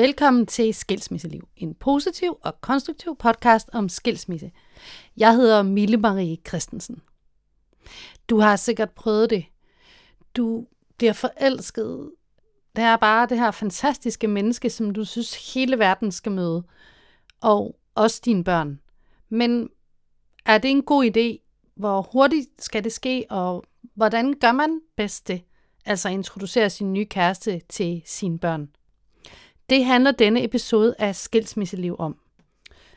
Velkommen til Skilsmisseliv, en positiv og konstruktiv podcast om skilsmisse. Jeg hedder Mille Marie Christensen. Du har sikkert prøvet det. Du bliver forelsket. Det er bare det her fantastiske menneske, som du synes hele verden skal møde. Og også dine børn. Men er det en god idé? Hvor hurtigt skal det ske, og hvordan gør man bedst det? Altså introducere sin nye kæreste til sine børn. Det handler denne episode af Skilsmisseliv om.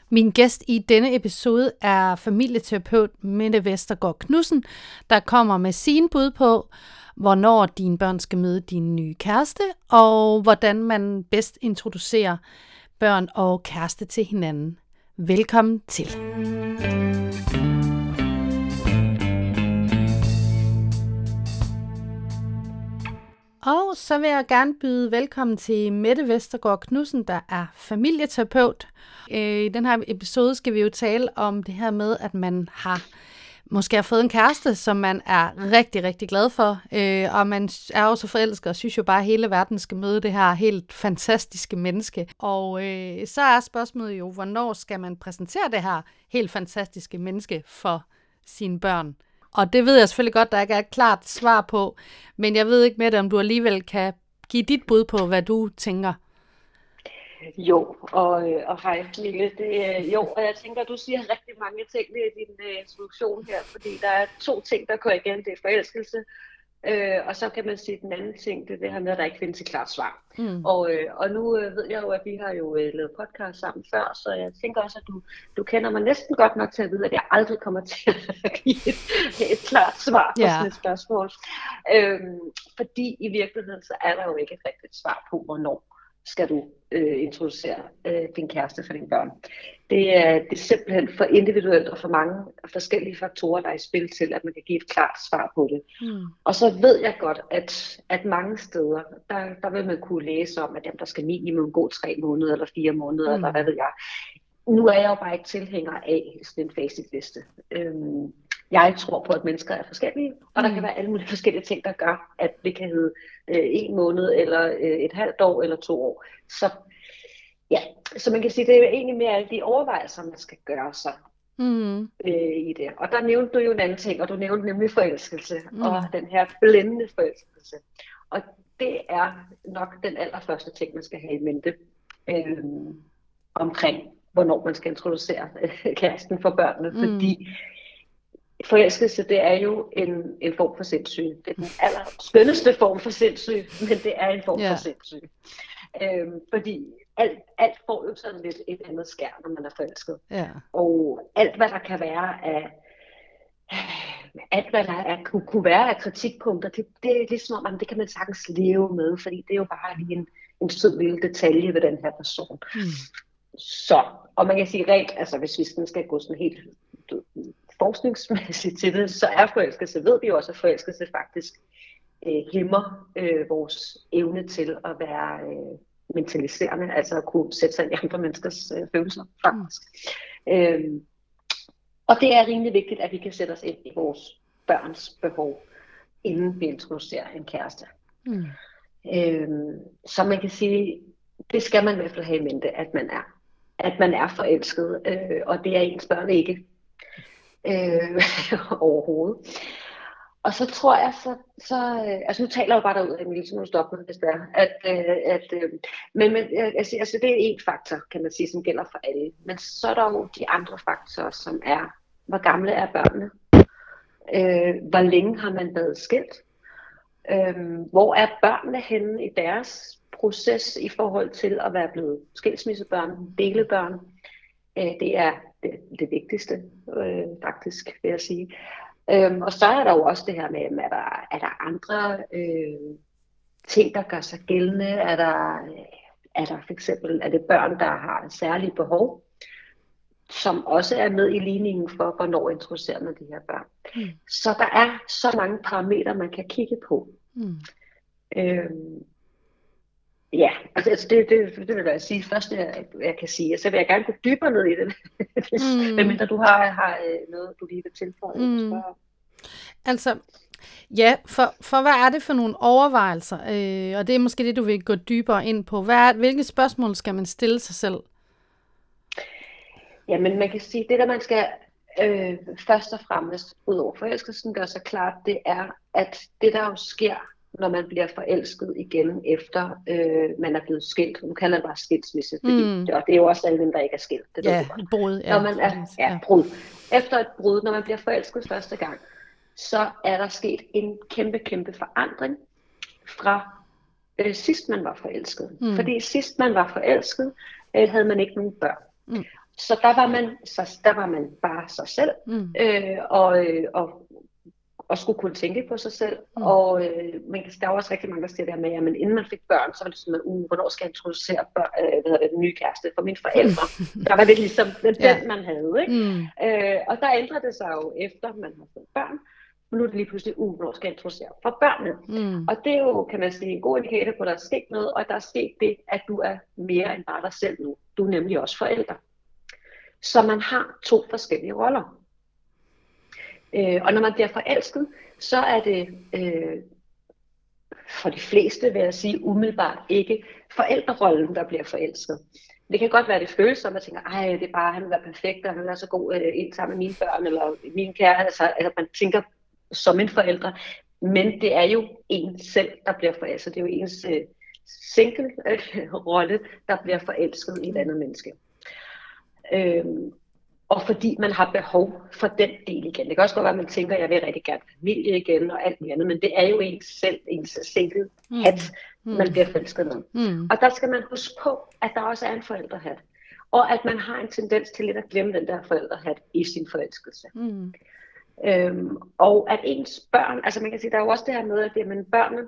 Min gæst i denne episode er familieterapeut Mette Vestergaard Knudsen, der kommer med sin bud på, hvornår dine børn skal møde din nye kæreste, og hvordan man bedst introducerer børn og kæreste til hinanden. Velkommen til. Og så vil jeg gerne byde velkommen til Mette Vestergaard Knudsen, der er familieterapeut. Øh, I den her episode skal vi jo tale om det her med, at man har måske har fået en kæreste, som man er rigtig, rigtig glad for. Øh, og man er også forelsket og synes jo bare, at hele verden skal møde det her helt fantastiske menneske. Og øh, så er spørgsmålet jo, hvornår skal man præsentere det her helt fantastiske menneske for sine børn? Og det ved jeg selvfølgelig godt, der ikke er et klart svar på, men jeg ved ikke med det, om du alligevel kan give dit bud på, hvad du tænker. Jo, og, øh, og hej Mille. Det, øh, jo, og jeg tænker, du siger rigtig mange ting i din øh, uh, introduktion her, fordi der er to ting, der går igen. Det er forelskelse, Øh, og så kan man sige den anden ting, det er det her med, at der ikke findes et klart svar. Mm. Og, øh, og nu øh, ved jeg jo, at vi har jo øh, lavet podcast sammen før, så jeg tænker også, at du, du kender mig næsten godt nok til at vide, at jeg aldrig kommer til at give et, et klart svar på yeah. sådan et spørgsmål. Øh, fordi i virkeligheden, så er der jo ikke et rigtigt svar på, hvornår skal du øh, introducere øh, din kæreste for dine børn. Det er, det er simpelthen for individuelt og for mange forskellige faktorer, der er i spil til, at man kan give et klart svar på det. Mm. Og så ved jeg godt, at, at mange steder, der, der vil man kunne læse om, at dem, der skal minimum gå tre måneder eller fire måneder, mm. eller hvad ved jeg. Nu er jeg jo bare ikke tilhænger af sådan en facitliste. Øhm, jeg tror på, at mennesker er forskellige, og mm. der kan være alle mulige forskellige ting, der gør, at det kan hedde øh, en måned, eller øh, et halvt år, eller to år. Så ja, så man kan sige, det er egentlig mere alle de overvejelser, man skal gøre sig mm. øh, i det. Og der nævnte du jo en anden ting, og du nævnte nemlig forelskelse, mm. og den her blændende forelskelse. Og det er nok den allerførste ting, man skal have i mente øh, omkring, hvornår man skal introducere øh, kæresten for børnene, mm. fordi forelskelse, det er jo en, en form for sindssyg. Det er den aller skønneste form for sindssyg, men det er en form yeah. for sindssyg. Øhm, fordi alt, alt får jo sådan lidt et andet skær, når man er forelsket. Yeah. Og alt, hvad der kan være af alt, hvad der er, kunne, kunne være af kritikpunkter, det, det er ligesom om, det kan man sagtens leve med, fordi det er jo bare lige en, en sød lille detalje ved den her person. Mm. Så, og man kan sige rent, altså hvis vi skal gå sådan helt forskningsmæssigt til det, så er forelskelse, ved vi også, at forelskelse faktisk øh, hæmmer øh, vores evne til at være øh, mentaliserende, altså at kunne sætte sig i andre menneskers øh, følelser, faktisk. Mm. Øhm, og det er rimelig vigtigt, at vi kan sætte os ind i vores børns behov, inden vi introducerer en kæreste. Mm. Øhm, så man kan sige, det skal man i hvert fald have i mente, at man er at man er forelsket, øh, og det er ens børn ikke øh, overhovedet. Og så tror jeg, så, så øh, altså nu taler jeg jo bare derud, Emil, så lille smule stoppe hvis det er. At, øh, at, øh, men men øh, altså, altså, det er en faktor, kan man sige, som gælder for alle. Men så er der jo de andre faktorer, som er, hvor gamle er børnene? Øh, hvor længe har man været skilt? Øh, hvor er børnene henne i deres proces i forhold til at være blevet skilsmissebørn, delebørn? Øh, det er det, det vigtigste, øh, faktisk, vil jeg sige. Øhm, og så er der jo også det her med, er der, er der andre øh, ting, der gør sig gældende? Er der, er der for eksempel er det børn, der har særlige behov, som også er med i ligningen for, hvornår introducerer man de her børn. Mm. Så der er så mange parametre, man kan kigge på. Mm. Øhm, Ja, altså, altså det, det, det vil jeg sige først, jeg, jeg kan sige. Og så vil jeg gerne gå dybere ned i det, hvis, mm. medmindre du har, har øh, noget, du lige vil tilføje. Mm. Altså, Ja, for, for hvad er det for nogle overvejelser? Øh, og det er måske det, du vil gå dybere ind på. Hvad er, hvilke spørgsmål skal man stille sig selv? Jamen, man kan sige, det der man skal øh, først og fremmest, ud over forelskelsen, gør sig klart, det er, at det der jo sker, når man bliver forelsket igen efter øh, man er blevet skilt. Nu kalder det bare skilsmisse, fordi mm. det, og det er jo også alle dem, der ikke er skilt. Det ja, et brud. Ja, når man er, ja, brud. Efter et brud, når man bliver forelsket første gang, så er der sket en kæmpe, kæmpe forandring fra øh, sidst man var forelsket. Mm. Fordi sidst man var forelsket, øh, havde man ikke nogen børn. Mm. Så der var man, så der var man bare sig selv, mm. øh, og, øh, og, og skulle kunne tænke på sig selv. Mm. Og øh, man, der er også rigtig mange, der siger det her med, at men inden man fik børn, så var det sådan, at uh, hvornår skal jeg introducere børn, øh, hvad hedder det, den nye kæreste for mine forældre. der var det ligesom den, ja. man havde. Ikke? Mm. Øh, og der ændrede det sig jo efter, man har fået børn. Men nu er det lige pludselig, uh, hvornår skal jeg introducere for børnene. Mm. Og det er jo, kan man sige, en god indikator på, at der er sket noget, og at der er sket det, at du er mere end bare dig selv nu. Du er nemlig også forældre. Så man har to forskellige roller. Øh, og når man bliver forelsket, så er det øh, for de fleste, vil jeg sige, umiddelbart ikke forældrerollen, der bliver forelsket. Det kan godt være, det føles som, at man tænker, ej, det er bare, han vil være perfekt, og han vil være så god øh, ind sammen med mine børn, eller min kære, altså, altså man tænker som en forældre. Men det er jo en selv, der bliver forelsket. Det er jo ens øh, single-rolle, øh, der bliver forelsket i et andet menneske. Øhm, og fordi man har behov for den del igen. Det kan også godt være, at man tænker, at jeg vil rigtig gerne familie igen og alt muligt andet, men det er jo ens selv, ens single hat, mm. man bliver forelsket med. Mm. Og der skal man huske på, at der også er en forældrehat. Og at man har en tendens til lidt at glemme den der forældrehat i sin forelskelse. Mm. Øhm, og at ens børn, altså man kan sige, der er jo også det her med, at jamen, børnene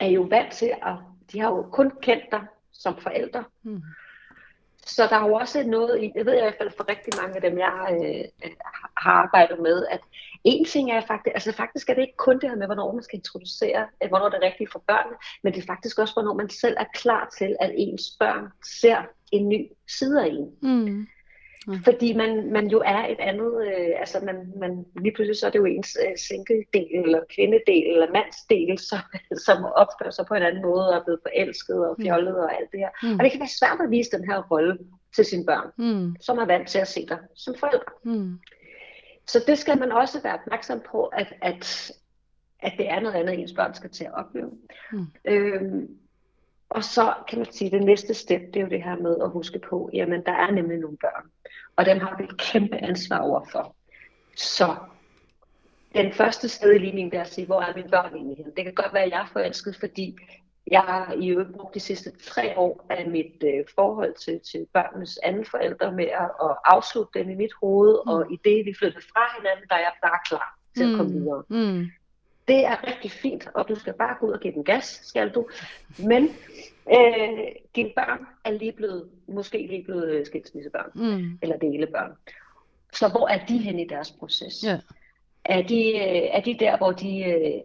er jo vant til at, de har jo kun kendt dig som forældre. Mm. Så der er jo også noget i, det ved jeg i hvert fald for rigtig mange af dem, jeg øh, har arbejdet med, at en ting er faktisk, altså faktisk er det ikke kun det her med, hvornår man skal introducere, at hvornår det er rigtigt for børnene, men det er faktisk også, hvornår man selv er klar til, at ens børn ser en ny side af en. Mm. Mm. Fordi man, man jo er et andet, øh, altså man, man, lige pludselig så er det jo ens øh, single-del, eller kvindedel, eller mandsdel, som, som opfører sig på en anden måde, og er blevet forelsket og mm. fjollet mm. og alt det her. Mm. Og det kan være svært at vise den her rolle til sine børn, mm. som er vant til at se dig som forældre. Mm. Så det skal man også være opmærksom på, at, at, at det er noget andet, ens børn skal til at opleve. Mm. Øhm, og så kan man sige, at det næste step, det er jo det her med at huske på, jamen der er nemlig nogle børn, og dem har vi et kæmpe ansvar overfor. Så den første sted i ligningen, det er at sige, hvor er mine børn egentlig hen? Det kan godt være, at jeg er forelsket, fordi jeg har i øvrigt brugt de sidste tre år af mit øh, forhold til, til børnenes anden forældre med at, at afslutte dem i mit hoved, mm. og i det, vi flyttede fra hinanden, der er jeg bare klar til mm. at komme videre. Mm. Det er rigtig fint, og du skal bare gå ud og give den gas, skal du. Men øh, dine børn er lige blevet, måske lige blevet øh, skilsmissebørn, mm. eller delebørn. Så hvor er de hen i deres proces? Yeah. Er, de, øh, er de der, hvor de øh,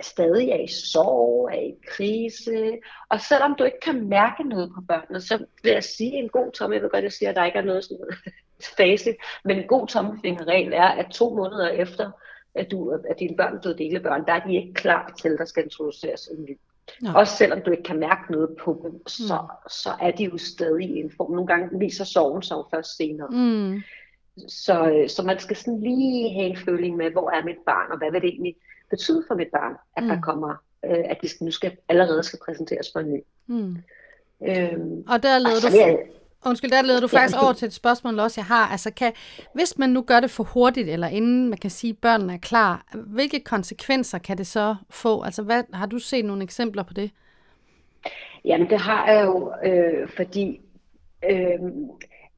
stadig er i sorg, er i krise? Og selvom du ikke kan mærke noget på børnene, så vil jeg sige en god tomme, jeg ved godt, jeg siger, at der ikke er noget sådan facit, men en god tommelfingerregel er, at to måneder efter, at, du, at dine børn er blevet delebørn, der er de ikke klar til, at der skal introduceres en ny. Nå. Også selvom du ikke kan mærke noget på dem, så, mm. så er de jo stadig i en form. Nogle gange viser sorgen sig først senere. Mm. Så, øh, så man skal sådan lige have en føling med, hvor er mit barn, og hvad vil det egentlig betyde for mit barn, at mm. der kommer, øh, at de nu skal, allerede skal præsenteres for en ny. Mm. Øhm, og der leder du... Jeg, Undskyld, der leder du faktisk over til et spørgsmål også, jeg har. Altså, kan, hvis man nu gør det for hurtigt, eller inden man kan sige, at børnene er klar, hvilke konsekvenser kan det så få? Altså, hvad, har du set nogle eksempler på det? Jamen, det har jeg jo, øh, fordi øh,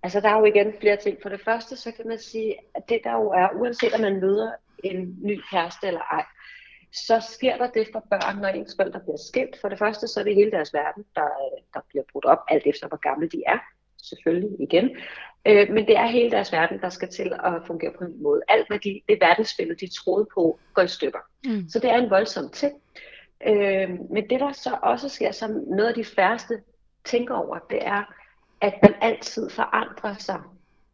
altså, der er jo igen flere ting. For det første, så kan man sige, at det der jo er, uanset om man møder en ny kæreste eller ej, så sker der det for børn, når ens forældre bliver skilt. For det første, så er det hele deres verden, der, der bliver brudt op, alt efter hvor gamle de er selvfølgelig igen. Øh, men det er hele deres verden, der skal til at fungere på en måde. Alt hvad de, det verdensbillede, de troede på, går i stykker. Mm. Så det er en voldsom ting. Øh, men det der så også sker, som noget af de færreste tænker over, det er, at man altid forandrer sig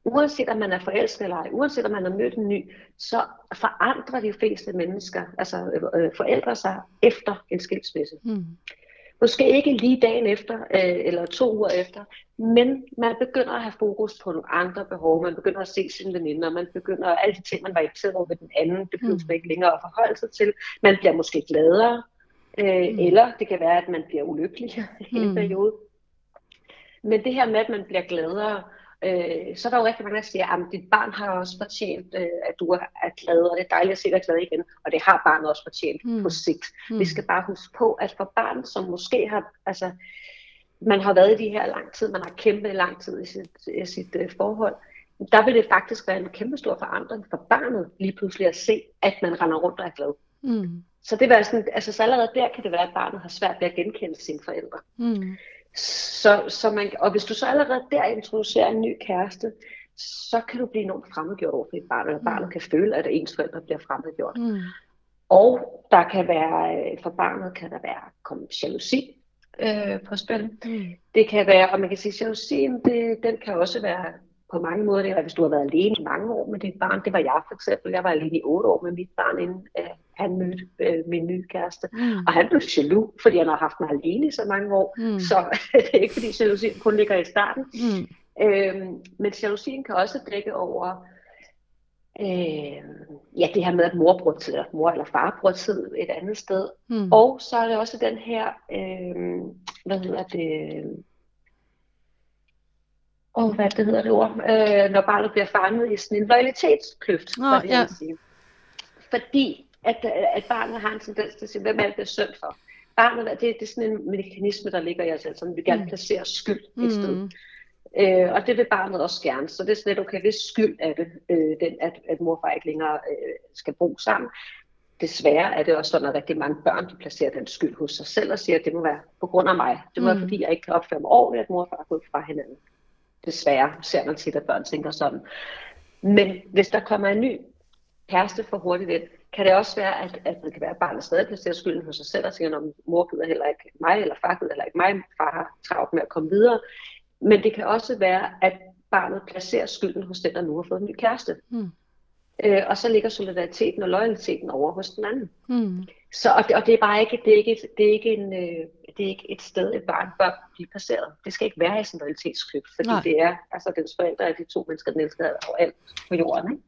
uanset om man er forelsket eller ej, uanset om man har mødt en ny, så forandrer de fleste mennesker, altså øh, forældre sig efter en skilsmisse. Mm. Måske ikke lige dagen efter, øh, eller to uger efter, men man begynder at have fokus på nogle andre behov. Man begynder at se sine veninder. Man begynder alle de ting, man var interesseret over ved den anden, det behøver mm. ikke længere at forholde sig til. Man bliver måske gladere, øh, mm. eller det kan være, at man bliver ulykkelig i en mm. periode. Men det her med, at man bliver gladere, øh, så er der jo rigtig mange, der siger, at dit barn har også fortjent, øh, at du er glad, og det er dejligt at se dig glad igen, og det har barnet også fortjent mm. på sigt. Mm. Vi skal bare huske på, at for barn, som måske har, altså, man har været i de her lang tid, man har kæmpet i lang tid i sit, i sit øh, forhold, der vil det faktisk være en kæmpe stor forandring for barnet lige pludselig at se, at man render rundt og er glad. Mm. Så det var sådan, altså så allerede der kan det være, at barnet har svært ved at genkende sine forældre. Mm. Så, så man, og hvis du så allerede der introducerer en ny kæreste, så kan du blive enormt fremmedgjort over for dit barn, eller mm. barnet kan føle, at ens forældre bliver fremmedgjort. Mm. Og der kan være, for barnet kan der være komme jalousi øh, på spil. Mm. Det kan være, og man kan sige, jalousien, det, den kan også være på mange måder, det er, hvis du har været alene i mange år med dit barn. Det var jeg for eksempel. Jeg var alene i otte år med mit barn, inden uh, han mødte uh, min nye kæreste. Mm. Og han blev jaloux, fordi han har haft mig alene i så mange år. Mm. Så det er ikke, fordi jalousien kun ligger i starten. Mm. Øhm, men jalousien kan også dække over øh, ja, det her med, at mor bruger tid, eller mor eller far bruger tid et andet sted. Mm. Og så er det også den her, øh, hvad hedder det, og hvad det hedder det ord, øh, når barnet bliver fanget i sådan en loyalitetskløft. Oh, ja. sige. Fordi at, at barnet har en tendens til at sige, hvem er det, det er synd for? Barnet, det, det er sådan en mekanisme, der ligger i os, altså vi gerne mm. placere skyld et sted. Øh, og det vil barnet også gerne, så det er sådan lidt, okay, hvis skyld er det, øh, den, at, at mor og far ikke længere øh, skal bo sammen. Desværre er det også sådan, at rigtig mange børn de placerer den skyld hos sig selv og siger, at det må være på grund af mig. Det må mm. være, fordi jeg ikke kan opføre mig ordentligt, at mor og far er gået fra hinanden. Desværre ser man tit, at børn tænker sådan. Men hvis der kommer en ny kæreste for hurtigt ind, kan det også være, at, at det kan være, at barnet stadig placerer skylden hos sig selv og siger, at mor gider heller ikke mig, eller far gider heller ikke mig, far har travlt med at komme videre. Men det kan også være, at barnet placerer skylden hos den, der nu har fået en ny kæreste. Mm. Øh, og så ligger solidariteten og loyaliteten over hos den anden. Mm. Så, og, det, og det er bare ikke, det er ikke, det er ikke, en, øh, det er ikke et sted, et barn bør blive placeret. Det skal ikke være i sådan en loyalitetsklub, fordi Nej. det er, altså dens forældre er de to mennesker, den elsker overalt på jorden. Ikke?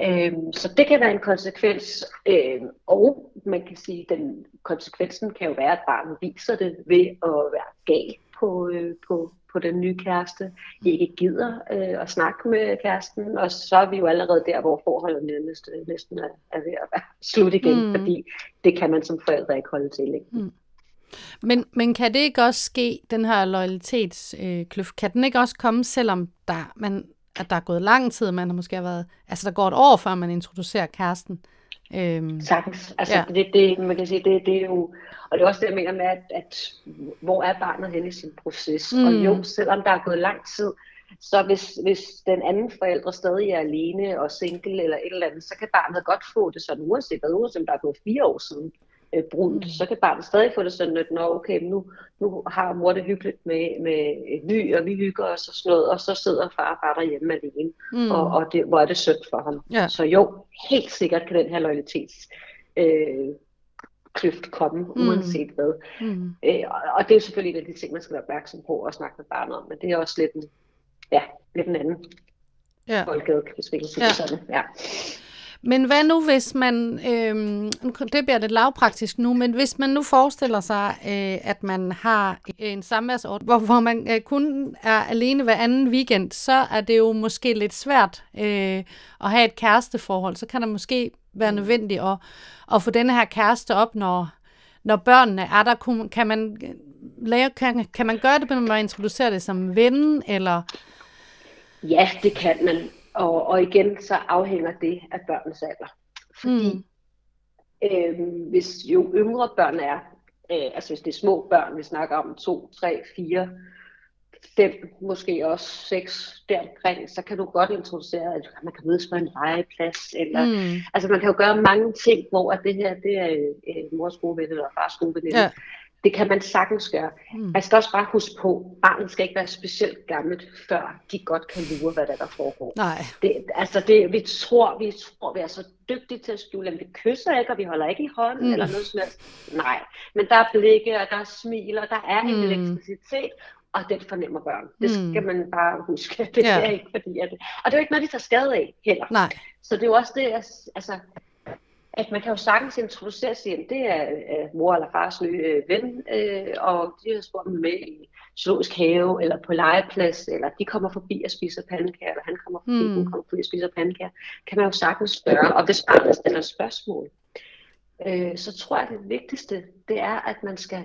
Øhm, så det kan være en konsekvens, øhm, og man kan sige, den konsekvensen kan jo være, at barnet viser det ved at være gal på, øh, på, på den nye kæreste, ikke gider øh, at snakke med kæresten, og så er vi jo allerede der, hvor forholdet nærmest, øh, næsten er, er ved at være slut igen, mm. fordi det kan man som forældre ikke holde til ikke? Mm. Men, men kan det ikke også ske, den her loyalitetskløft, øh, kan den ikke også komme, selvom der, man, at der er gået lang tid, man har måske været, altså der går et år, før man introducerer kæresten? Øhm, Sagtens. Altså, ja. det, det, man kan sige, det, det er jo, og det er også det, jeg mener med, at, at hvor er barnet hen i sin proces? Mm. Og jo, selvom der er gået lang tid, så hvis, hvis den anden forælder stadig er alene og single eller et eller andet, så kan barnet godt få det sådan, uanset hvad, uanset der er gået fire år siden øh, brunt, mm. så kan barnet stadig få det sådan, at Nå, okay, nu, nu har mor det hyggeligt med, med ny, og vi hygger os og sådan noget, og så sidder far bare derhjemme alene, mm. og, og det, hvor er det synd for ham. Ja. Så jo, helt sikkert kan den her loyalitets øh, kløft komme, mm. uanset hvad. Mm. Øh, og, og det er selvfølgelig en af de ting, man skal være opmærksom på og snakke med barnet om, men det er også lidt en, ja, lidt en anden ja. boldgade, hvis vi kan sige ja. sådan. Ja. Men hvad nu, hvis man, øh, det bliver lidt lavpraktisk nu, men hvis man nu forestiller sig, øh, at man har en samværsord, hvor, hvor man øh, kun er alene hver anden weekend, så er det jo måske lidt svært øh, at have et kæresteforhold. Så kan det måske være nødvendigt at, at få denne her kæreste op, når, når børnene er der. Kan man, øh, lave, kan, kan man gøre det, når man introducerer det som ven, eller... Ja, det kan man. Og, og igen, så afhænger det af børnenes alder. Fordi mm. øh, hvis jo yngre børn er, øh, altså hvis det er små børn, vi snakker om 2, 3, 4, 5, måske også 6 deromkring, så kan du godt introducere, at man kan mødes på en legeplads, eller, mm. altså man kan jo gøre mange ting, hvor at det her, det er øh, mors gode eller fars gode. Ja. Det kan man sagtens gøre. Mm. Man skal også bare huske på, at barnet skal ikke være specielt gammelt, før de godt kan lure, hvad der, der foregår. Nej. Det, altså det, vi tror, vi tror, vi er så dygtige til at skjule, at vi kysser ikke, og vi holder ikke i hånden, mm. eller noget som helst. Nej, men der er blikke, og der er smil, og der er en mm. elektricitet, og den fornemmer børn. Det skal mm. man bare huske. Det ja. er ikke fordi, at, og det er jo ikke noget, de tager skade af heller. Nej. Så det er jo også det, altså, at man kan jo sagtens introducere sig ind. Det er uh, mor eller fars nye uh, ven, uh, og de har spurgt mig med i zoologisk have, eller på legeplads, eller de kommer forbi og spiser pandekager, eller han kommer forbi, mm. hun kommer forbi og spiser pandekager. Kan man jo sagtens spørge, og hvis barnet stiller spørgsmål, uh, så tror jeg, at det vigtigste, det er, at man skal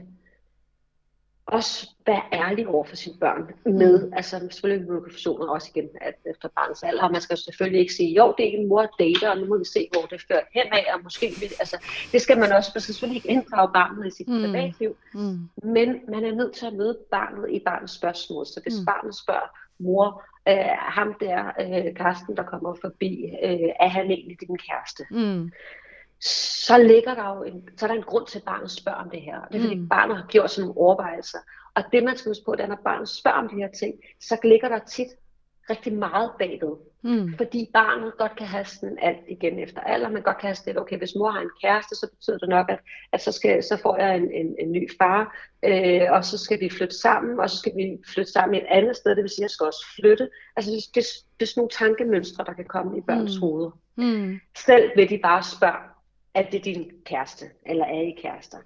også være ærlig over for sine børn med, mm. altså selvfølgelig modifikationer også igen at efter barnets alder, og man skal selvfølgelig ikke sige, jo, det er en mor dater, og nu må vi se, hvor det fører henad, og måske, altså, det skal man også, man skal selvfølgelig ikke inddrage barnet i sit mm. privatliv, mm. men man er nødt til at møde barnet i barnets spørgsmål, så hvis mm. barnet spørger, mor, øh, ham der, øh, Karsten, der kommer forbi, øh, er han egentlig din kæreste? Mm så ligger der jo en, så er der en grund til, at barnet spørger om det her. Det er fordi, mm. barnet har gjort sådan nogle overvejelser. Og det, man skal huske på, det er, når barnet spørger om de her ting, så ligger der tit rigtig meget bagved. Mm. Fordi barnet godt kan have sådan alt igen efter alder. Man godt kan have sådan, okay, hvis mor har en kæreste, så betyder det nok, at, at så, skal, så får jeg en, en, en ny far, øh, og så skal vi flytte sammen, og så skal vi flytte sammen et andet sted, det vil sige, at jeg skal også flytte. Altså, det, det, det er sådan nogle tankemønstre, der kan komme i børns mm. hoveder. Mm. Selv vil de bare spørge, at det er din kæreste, eller er I kærester.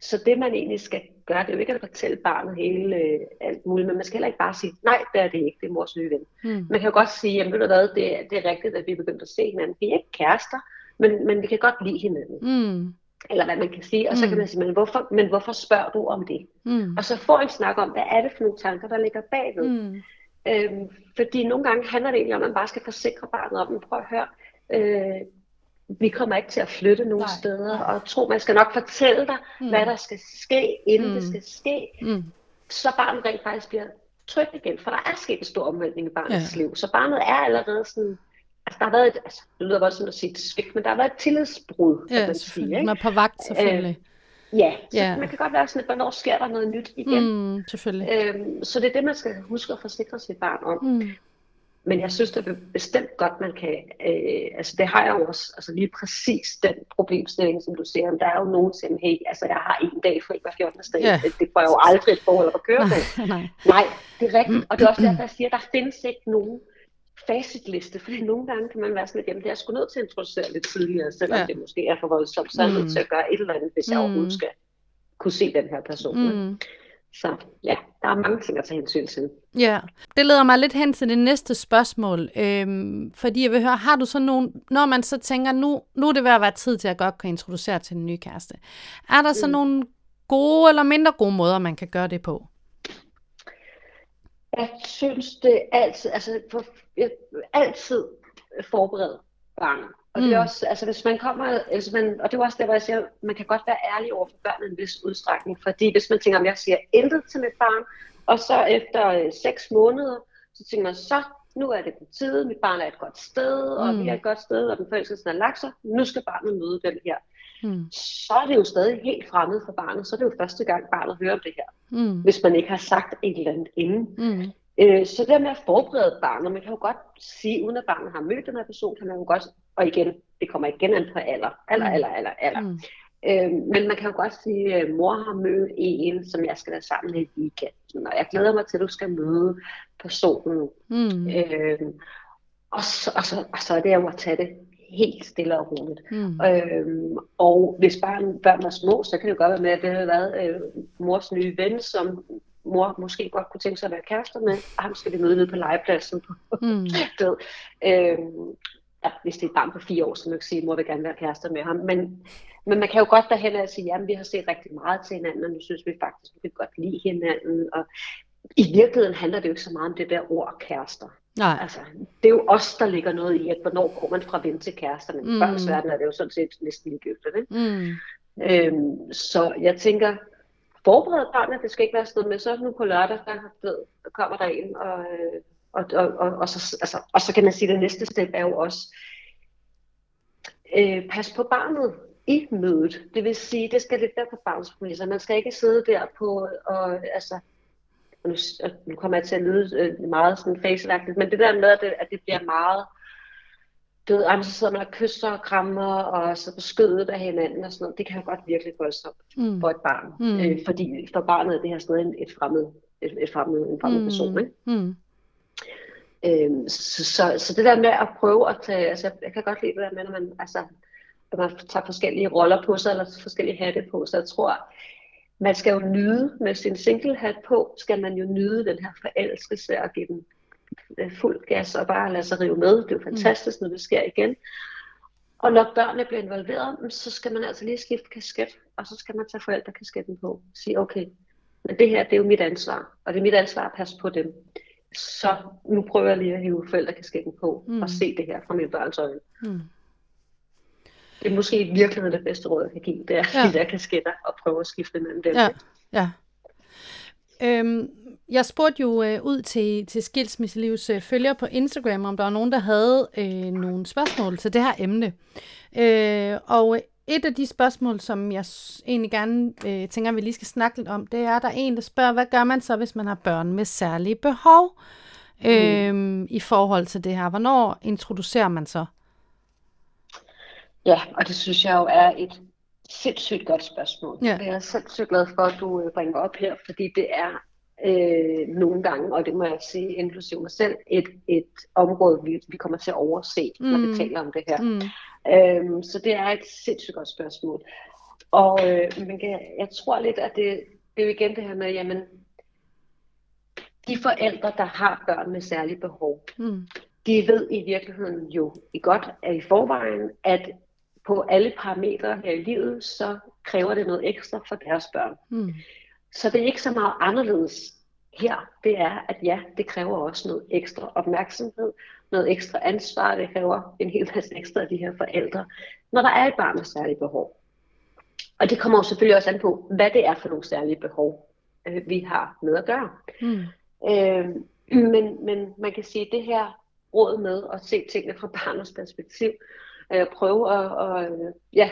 Så det man egentlig skal gøre, det er jo ikke at fortælle barnet hele øh, alt muligt, men man skal heller ikke bare sige, nej, det er det ikke, det er mors nye ven. Mm. Man kan jo godt sige, jamen ved du hvad, det, det er rigtigt, at vi er begyndt at se hinanden. Vi er ikke kærester, men, men vi kan godt lide hinanden. Mm. Eller hvad man kan sige, og så mm. kan man sige, men hvorfor, men hvorfor spørger du om det? Mm. Og så får en snak om, hvad er det for nogle tanker, der ligger bagved. Mm. Øhm, fordi nogle gange handler det egentlig om, at man bare skal forsikre barnet om, prøv at høre, øh, vi kommer ikke til at flytte nogen Nej. steder, og tro, man skal nok fortælle dig, mm. hvad der skal ske, inden mm. det skal ske, mm. så barnet rent faktisk bliver trygt igen, for der er sket en stor omvæltning i barnets ja. liv, så barnet er allerede sådan, altså der har været et, altså det lyder sådan at sige et svigt, men der har været et tillidsbrud, ja, man sige, ikke? man er på vagt selvfølgelig. Øh, ja, så ja. man kan godt være sådan, at hvornår sker der noget nyt igen. Mm, selvfølgelig. Øhm, så det er det, man skal huske at forsikre sit barn om. Mm. Men jeg synes det er bestemt godt, man kan, øh, altså det har jeg jo også, altså lige præcis den problemstilling, som du siger, der er jo nogen, siger, hey, altså jeg har en dag fri hver 14. dag, yeah. det, det får jeg jo aldrig et forhold at køre på. Nej, nej. nej, det er rigtigt, og det er også derfor, jeg siger, der findes ikke nogen facitliste, fordi nogle gange kan man være sådan lidt, jamen det er sgu nødt til at introducere lidt tidligere, selvom ja. det måske er for voldsomt, så er jeg nødt til at gøre et eller andet, hvis jeg mm. overhovedet skal kunne se den her person. Mm. Så ja, der er mange ting at tage hensyn til. Ja, det leder mig lidt hen til det næste spørgsmål, øhm, fordi jeg vil høre, har du så nogen, når man så tænker, nu, nu er det ved at være tid til at godt kan introducere til en ny kæreste, er der så mm. nogle gode eller mindre gode måder, man kan gøre det på? Jeg synes det altid, altså for, jeg, altid forberede barnet og det er mm. også, altså hvis man kommer, altså man, og det er også der, hvor jeg siger, man kan godt være ærlig over for børnene en vis udstrækning, fordi hvis man tænker, om jeg siger intet til mit barn, og så efter øh, seks måneder, så tænker man, så nu er det på tide, mit barn er et godt sted, og mm. vi er et godt sted, og den forelskelsen er lagt sig, nu skal barnet møde den her. Mm. Så er det jo stadig helt fremmed for barnet, så er det jo første gang, barnet hører om det her, mm. hvis man ikke har sagt et eller andet inden. Mm. Øh, så det med at forberede barnet, man kan jo godt sige, uden at barnet har mødt den her person, kan man jo godt, og igen, det kommer igen an på alder, alder, mm. alder, alder, alder. Mm. Øh, men man kan jo godt sige, at mor har mødt en, som jeg skal være sammen med i weekenden, og jeg glæder mig til, at du skal møde personen. Mm. Øh, og, så, og, så, og så er det jo at tage det helt stille og roligt. Mm. Øhm, og hvis barn, børn er små, så kan det jo godt være med, at det har været øh, mors nye ven, som mor måske godt kunne tænke sig at være kærester med, og ham skal vi møde nede på legepladsen. Mm. det, øhm, ja, hvis det er et barn på fire år, så man ikke sige, at mor vil gerne være kærester med ham. Men, men man kan jo godt derhen og sige, at vi har set rigtig meget til hinanden, og nu synes vi faktisk, at vi kan godt lide hinanden. Og i virkeligheden handler det jo ikke så meget om det der ord kærester. Nej. Altså, det er jo os, der ligger noget i, at hvornår går man fra ven til kæresterne. Mm. Børns verden er det jo sådan set næsten ligegyldigt. Ikke? Mm. Øhm, så jeg tænker, forberede børnene. Det skal ikke være sådan noget med, så nu på lørdag, der, ved, kommer der en, og, øh, og, og, og, og, så, altså, og så kan man sige, at det næste step er jo også, øh, pas på barnet. i mødet. Det vil sige, det skal lidt være på bagspræmisser. Man skal ikke sidde der på, og altså, nu, nu kommer jeg til at lyde øh, meget sådan facelagtigt, men det der med, at det, at det bliver meget, du ved, så sidder man og kysser og krammer, og så på skødet af hinanden og sådan noget, det kan jo godt virkelig voldsomt mm. for et barn. Mm. Øh, fordi for barnet er det her sådan et fremmed, et, et fremmed, en fremmed mm. person, ikke? Mm. Øhm, så, så, så det der med at prøve at tage, altså jeg kan godt lide det der med, når man, altså, at man tager forskellige roller på sig, eller forskellige hatte på, så jeg tror, man skal jo nyde med sin single hat på, skal man jo nyde den her forelskelse og give den fuld gas og bare lade sig rive med. Det er jo mm. fantastisk, når det sker igen. Og når børnene bliver involveret, så skal man altså lige skifte kasket, og så skal man tage forældrekasketten på. Sige, okay, men det her, det er jo mit ansvar, og det er mit ansvar at passe på dem. Så nu prøver jeg lige at hive forældrekasketten på, mm. og se det her fra mine børns øjne. Mm. Det er måske i virkeligheden det bedste råd, jeg kan give, det er ja. de der kasketter, og prøve at skifte mellem dem. Ja, ja. Øhm, jeg spurgte jo øh, ud til, til Skilsmisselivs øh, følger på Instagram, om der var nogen, der havde øh, nogle spørgsmål til det her emne. Øh, og et af de spørgsmål, som jeg egentlig gerne øh, tænker, vi lige skal snakke lidt om, det er, at der er en, der spørger, hvad gør man så, hvis man har børn med særlige behov øh, mm. i forhold til det her? Hvornår introducerer man så? Ja, og det synes jeg jo er et sindssygt godt spørgsmål. Ja. Det er jeg sindssygt glad for, at du øh, bringer op her, fordi det er øh, nogle gange, og det må jeg sige, inklusive mig selv, et, et område, vi, vi kommer til at overse, mm. når vi mm. taler om det her. Mm. Øhm, så det er et sindssygt godt spørgsmål. Og øh, man kan, jeg tror lidt, at det, det er jo igen det her med, jamen, de forældre, der har børn med særlige behov, mm. de ved i virkeligheden jo i godt at i forvejen, at på alle parametre her i livet, så kræver det noget ekstra for deres børn. Mm. Så det er ikke så meget anderledes her. Det er, at ja, det kræver også noget ekstra opmærksomhed, noget ekstra ansvar. Det kræver en hel masse ekstra af de her forældre, når der er et barn med særlige behov. Og det kommer jo selvfølgelig også an på, hvad det er for nogle særlige behov, øh, vi har med at gøre. Mm. Øh, men, men man kan sige, at det her råd med at se tingene fra barnets perspektiv, øh, prøve at, at, ja,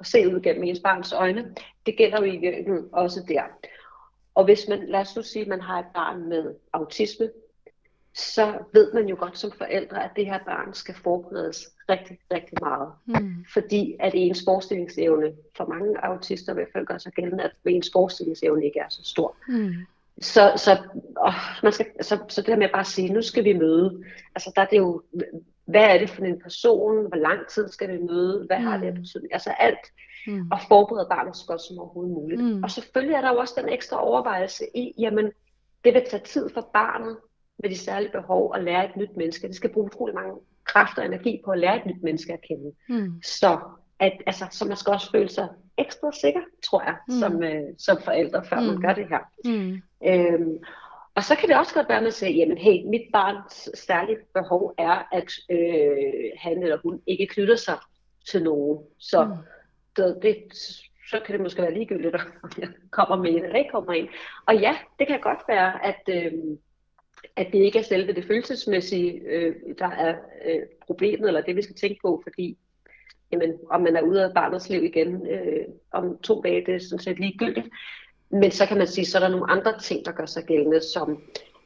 at se ud gennem ens barns øjne, det gælder jo i virkeligheden også der. Og hvis man, lad os nu sige, at man har et barn med autisme, så ved man jo godt som forældre, at det her barn skal forberedes rigtig, rigtig meget. Mm. Fordi at ens forestillingsevne, for mange autister i hvert fald gør sig gældende, at ens forestillingsevne ikke er så stor. Mm. Så, så, åh, man skal, så, så det her med bare at sige, nu skal vi møde, altså der er det jo, hvad er det for en person, hvor lang tid skal vi møde, hvad mm. har det betydning, altså alt, mm. og forberede barnet så godt som overhovedet muligt. Mm. Og selvfølgelig er der jo også den ekstra overvejelse i, jamen, det vil tage tid for barnet med de særlige behov at lære et nyt menneske. Det skal bruge utrolig mange kræfter og energi på at lære et nyt menneske at kende. Mm. Så, at, altså, så man skal også føle sig ekstra sikker, tror jeg, mm. som, øh, som forældre, før mm. man gør det her. Mm. Øhm, og så kan det også godt være, at man siger, jamen hey, mit barns særlige behov er, at øh, han eller hun ikke knytter sig til nogen. Så mm. det, det, så kan det måske være ligegyldigt, om jeg kommer med en eller ikke kommer ind. Og ja, det kan godt være, at, øh, at det ikke er selve det følelsesmæssige, øh, der er øh, problemet, eller det vi skal tænke på, fordi jamen, om man er ude af barnets liv igen øh, om to dage, det er sådan set ligegyldigt. Men så kan man sige, så er der nogle andre ting, der gør sig gældende, som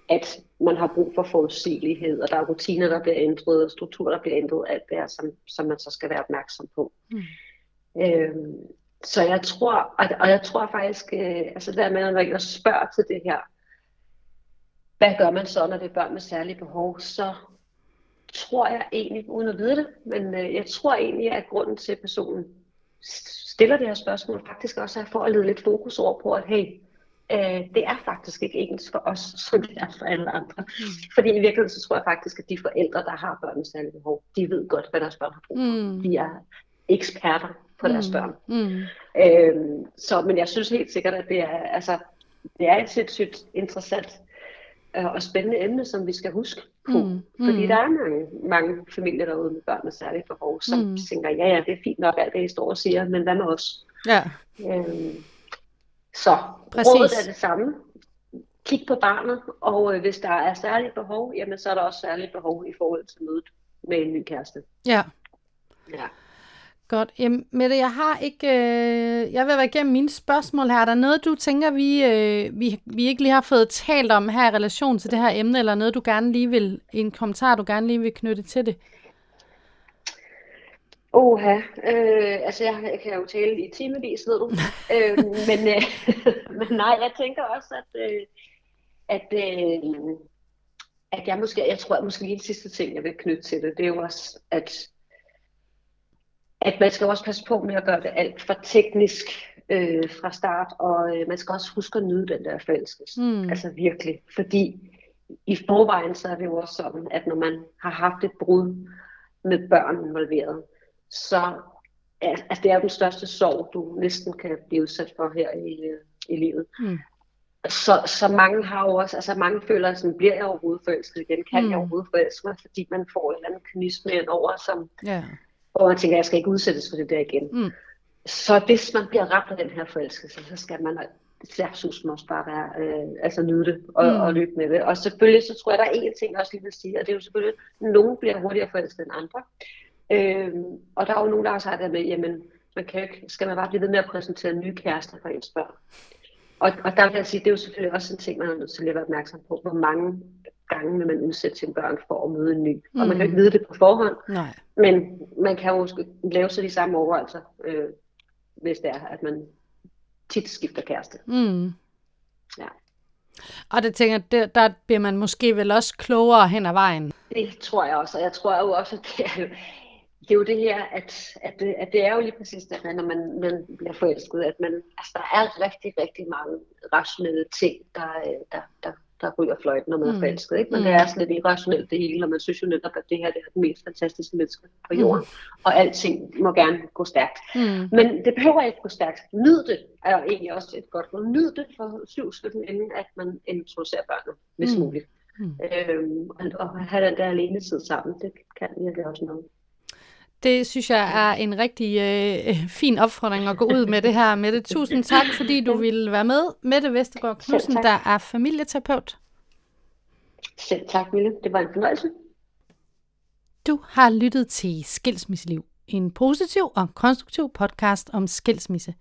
at man har brug for forudsigelighed, og der er rutiner, der bliver ændret, og strukturer, der bliver ændret, alt det her, som, som man så skal være opmærksom på. Mm. Øhm, så jeg tror, og, og jeg tror faktisk, øh, altså der med, når man spørger til det her, hvad gør man så, når det er børn med særlige behov, så tror jeg egentlig, uden at vide det, men øh, jeg tror egentlig, at grunden til, at personen stiller det her spørgsmål, faktisk også er for at lede lidt fokus over på, at hey, øh, det er faktisk ikke ens for os, som det er for alle andre. Mm. Fordi i virkeligheden, så tror jeg faktisk, at de forældre, der har børn med særlige behov, de ved godt, hvad deres børn har brug for. Mm. De er eksperter på deres mm. børn. Mm. Øhm, så, men jeg synes helt sikkert, at det er, altså, det er et sindssygt interessant øh, og spændende emne, som vi skal huske på. Mm. Fordi mm. der er mange, mange familier derude med børn med særlige behov, som mm. tænker, ja ja, det er fint nok alt det, I står og siger, men hvad med os? Ja. Øhm, så Præcis. rådet er det samme. Kig på barnet, og øh, hvis der er særlige behov, jamen så er der også særlige behov i forhold til mødet med en ny kæreste. Ja. Ja. Godt. Jamen, Mette, jeg har ikke... Øh, jeg vil være igennem mine spørgsmål her. Er der noget, du tænker, vi, øh, vi, vi ikke lige har fået talt om her i relation til det her emne, eller noget, du gerne lige vil... En kommentar, du gerne lige vil knytte til det? Oha, øh, altså jeg, jeg kan jo tale i timevis, ved du. øh, men, øh, men nej, jeg tænker også, at, øh, at, øh, at jeg måske, jeg tror at måske lige den sidste ting, jeg vil knytte til det, det er jo også, at, at man skal også passe på med at gøre det alt for teknisk øh, fra start, og øh, man skal også huske at nyde den der forelskelse. Mm. Altså virkelig, fordi i forvejen så er det jo også sådan, at når man har haft et brud med børn involveret, så altså, det er jo den største sorg, du næsten kan blive udsat for her i, i livet. Mm. Så, så mange har jo også, altså mange føler sådan, bliver jeg overhovedet forelsket igen? Kan mm. jeg overhovedet forelske mig? Fordi man får en eller anden kynisme over, som, yeah. Hvor man tænker, jeg skal ikke udsættes for det der igen. Mm. Så hvis man bliver ramt af den her forelskelse, så skal man synes man også bare være, øh, altså nyde det og, mm. og løbe med det. Og selvfølgelig så tror jeg, der er en ting, jeg også lige vil sige, og det er jo selvfølgelig, at nogen bliver hurtigere forelsket end andre. Øhm, og der er jo nogen, der har sagt det med, jamen, man kan ikke, skal man bare blive ved med at præsentere nye kærester for ens børn. Og, og der vil jeg sige, det er jo selvfølgelig også en ting, man er nødt til at være opmærksom på, hvor mange gange vil man udsætte sine børn for at møde en ny. Mm. Og man kan jo ikke vide det på forhånd, Nej. men man kan jo lave sig de samme overvejelser, øh, hvis det er, at man tit skifter kæreste. Mm. Ja. Og det tænker der, der bliver man måske vel også klogere hen ad vejen. Det tror jeg også, og jeg tror jo også, at det er, det er jo det her, at, at, det, at det er jo lige præcis det, når man, man bliver forelsket, at man, altså, der er rigtig, rigtig mange rationelle ting, der, der, der, der ryger fløjten, når man er mm. forelsket. Ikke? Men mm. det er sådan lidt irrationelt det hele, og man synes jo netop, at det her det er det mest fantastiske menneske på jorden, mm. og alting må gerne gå stærkt. Mm. Men det behøver ikke gå stærkt. Nyd det er egentlig også et godt råd. Nyd det for syv stykker, inden at man introducerer børnene, hvis mm. muligt. Mm. Øhm, og, og have den der alene tid sammen, det kan virkelig også noget. Det synes jeg er en rigtig øh, fin opfordring at gå ud med det her. Mette, tusind tak, fordi du ville være med. Mette Vestergaard Knudsen, der er familieterapeut. Selv tak, Mille. Det var en fornøjelse. Du har lyttet til Skilsmisseliv, en positiv og konstruktiv podcast om skilsmisse.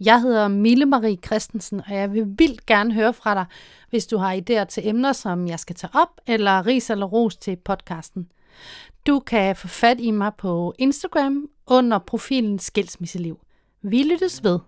Jeg hedder Mille Marie Christensen, og jeg vil vildt gerne høre fra dig, hvis du har idéer til emner, som jeg skal tage op, eller ris eller ros til podcasten. Du kan få fat i mig på Instagram under profilen Skilsmisseliv. Vi lyttes ved.